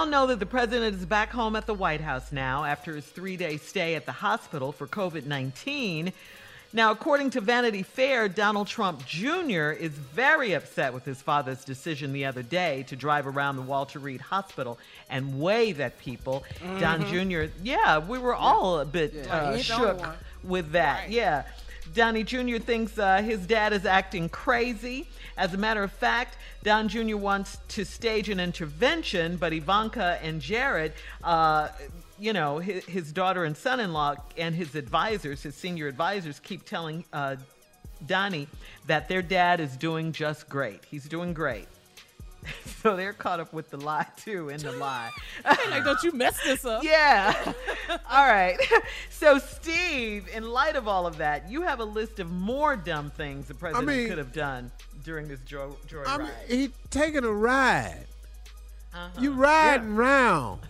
All know that the president is back home at the White House now after his three day stay at the hospital for COVID 19. Now, according to Vanity Fair, Donald Trump Jr. is very upset with his father's decision the other day to drive around the Walter Reed Hospital and wave at people. Don Jr., yeah, we were all a bit Yeah, uh, shook with that. Yeah. Donnie Jr. thinks uh, his dad is acting crazy. As a matter of fact, Don Jr. wants to stage an intervention, but Ivanka and Jared, uh, you know, his, his daughter and son in law, and his advisors, his senior advisors, keep telling uh, Donnie that their dad is doing just great. He's doing great. so they're caught up with the lie, too, in the lie. like, don't you mess this up. Yeah. all right. So, Steve, in light of all of that, you have a list of more dumb things the president mean- could have done during this joy, joy I ride. mean, he taking a ride. Uh-huh. You riding round.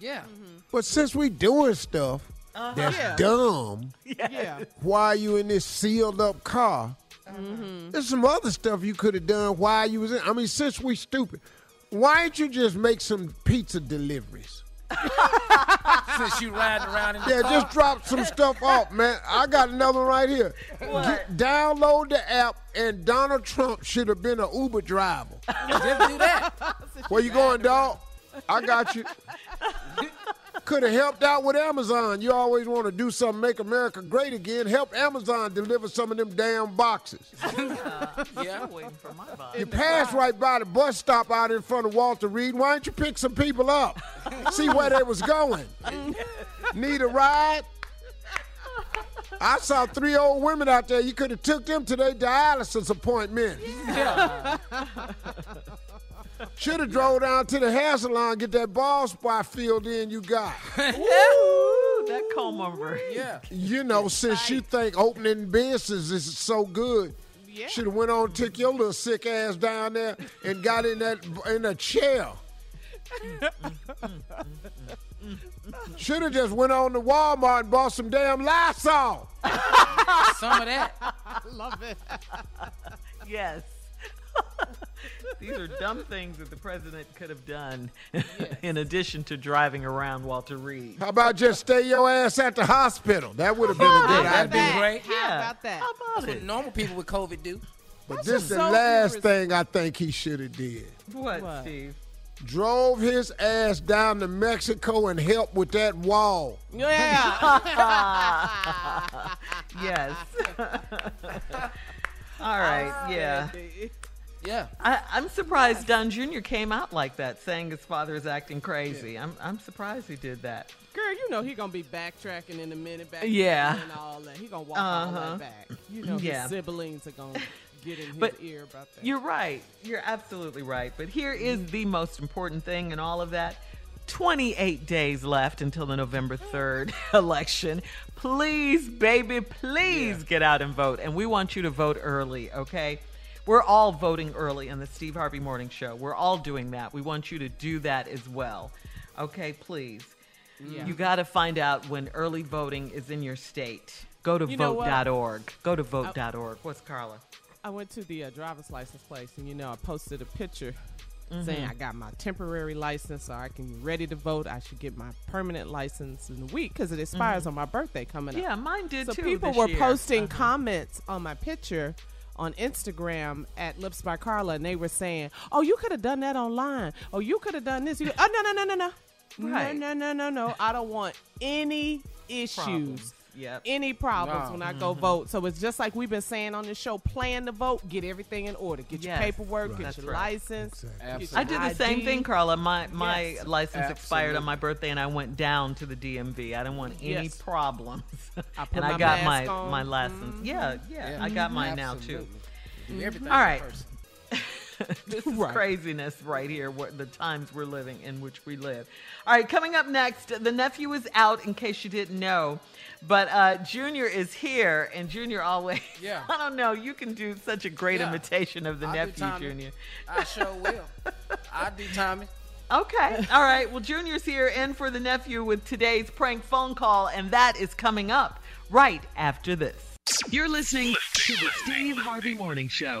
Yeah. But since we doing stuff Uh-huh. that's Yeah. dumb, Yeah. why you in this sealed up car? There's some other stuff you could have done while you was in. I mean, since we stupid, why don't you just make some pizza deliveries? Since you riding around in the Yeah, car. just drop some stuff off, man. I got another one right here. Get, download the app, and Donald Trump should have been an Uber driver. Just do that. Where you going, dog? I got you. Could have helped out with Amazon. You always want to do something, make America great again. Help Amazon deliver some of them damn boxes. yeah, waiting for my box. You pass right by the bus stop out in front of Walter Reed. Why don't you pick some people up? See where they was going. Need a ride? I saw three old women out there. You could have took them to their dialysis appointment. Should have drove down to the hair salon, get that bald spot filled in you got. Ooh, that comb over. Yeah. You know, since you think opening business is so good, yeah. should have went on, took your little sick ass down there and got in that in a chair. Should have just went on to Walmart and bought some damn Lysol. Some of that. I love it. yes. These are dumb things that the president could have done in addition to driving around Walter Reed. How about just stay your ass at the hospital? That would have been a good idea. That'd idea. be great. Yeah. How about that? How about That's what it? normal people with COVID do. But That's this is the so last irres- thing I think he should have did. What, What? Steve? Drove his ass down to Mexico and helped with that wall. Yeah. Yes. All right. Yeah. Yeah. I, I'm surprised Don Jr. came out like that, saying his father is acting crazy. I'm I'm surprised he did that. Girl, you know he gonna be backtracking in a minute, back Yeah. and all that. He gonna walk all Uh-huh. that back. You know Yeah. his siblings are gonna get in his But ear about that. You're right. You're absolutely right. But here is the most important thing in all of that. 28 days left until the November 3rd election. Please, baby, please get out and vote. And we want you to vote early, okay? We're all voting early in the Steve Harvey Morning Show. We're all doing that. We want you to do that as well. Okay, please. Yeah. You got to find out when early voting is in your state. Go to You vote.org. Go to vote.org. What's Carla? I went to the uh, driver's license place, and you know, I posted a picture Mm-hmm. saying I got my temporary license, so I can be ready to vote. I should get my permanent license in a week because it expires on my birthday coming up. Mm-hmm. Yeah, mine did so too. people this were year. posting Uh-huh. comments on my picture on Instagram at Lips by Carla, and they were saying, "Oh, you could have done that online. Oh, you could have done this. You, oh, no, no, no, no, no." Right. No, no, no, no, no. I don't want any issues. Yep. any problems No. when I go Mm-hmm. vote. So it's just like we've been saying on this show: plan to vote, get everything in order, get Yes, your paperwork, Right. get That's your right. license. Absolutely. get I did the same thing, Carla. My my Yes. license expired on my birthday, and I went down to the DMV. I didn't want any Yes. problems, I and I got my on. my license. Yeah, yeah, I got mine now too. Do everything All right. First. this is Right. craziness right here. What the times we're living in, which we live. All right, coming up next, the nephew is out. In case you didn't know, but uh, Junior is here, and Junior always. Yeah. I don't know. You can do such a great Yeah. imitation of the I do nephew, Junior. I sure will. I do Tommy. Okay. All right. Well, Junior's here in for the nephew with today's prank phone call, and that is coming up right after this. You're listening to the Steve Harvey Morning Show.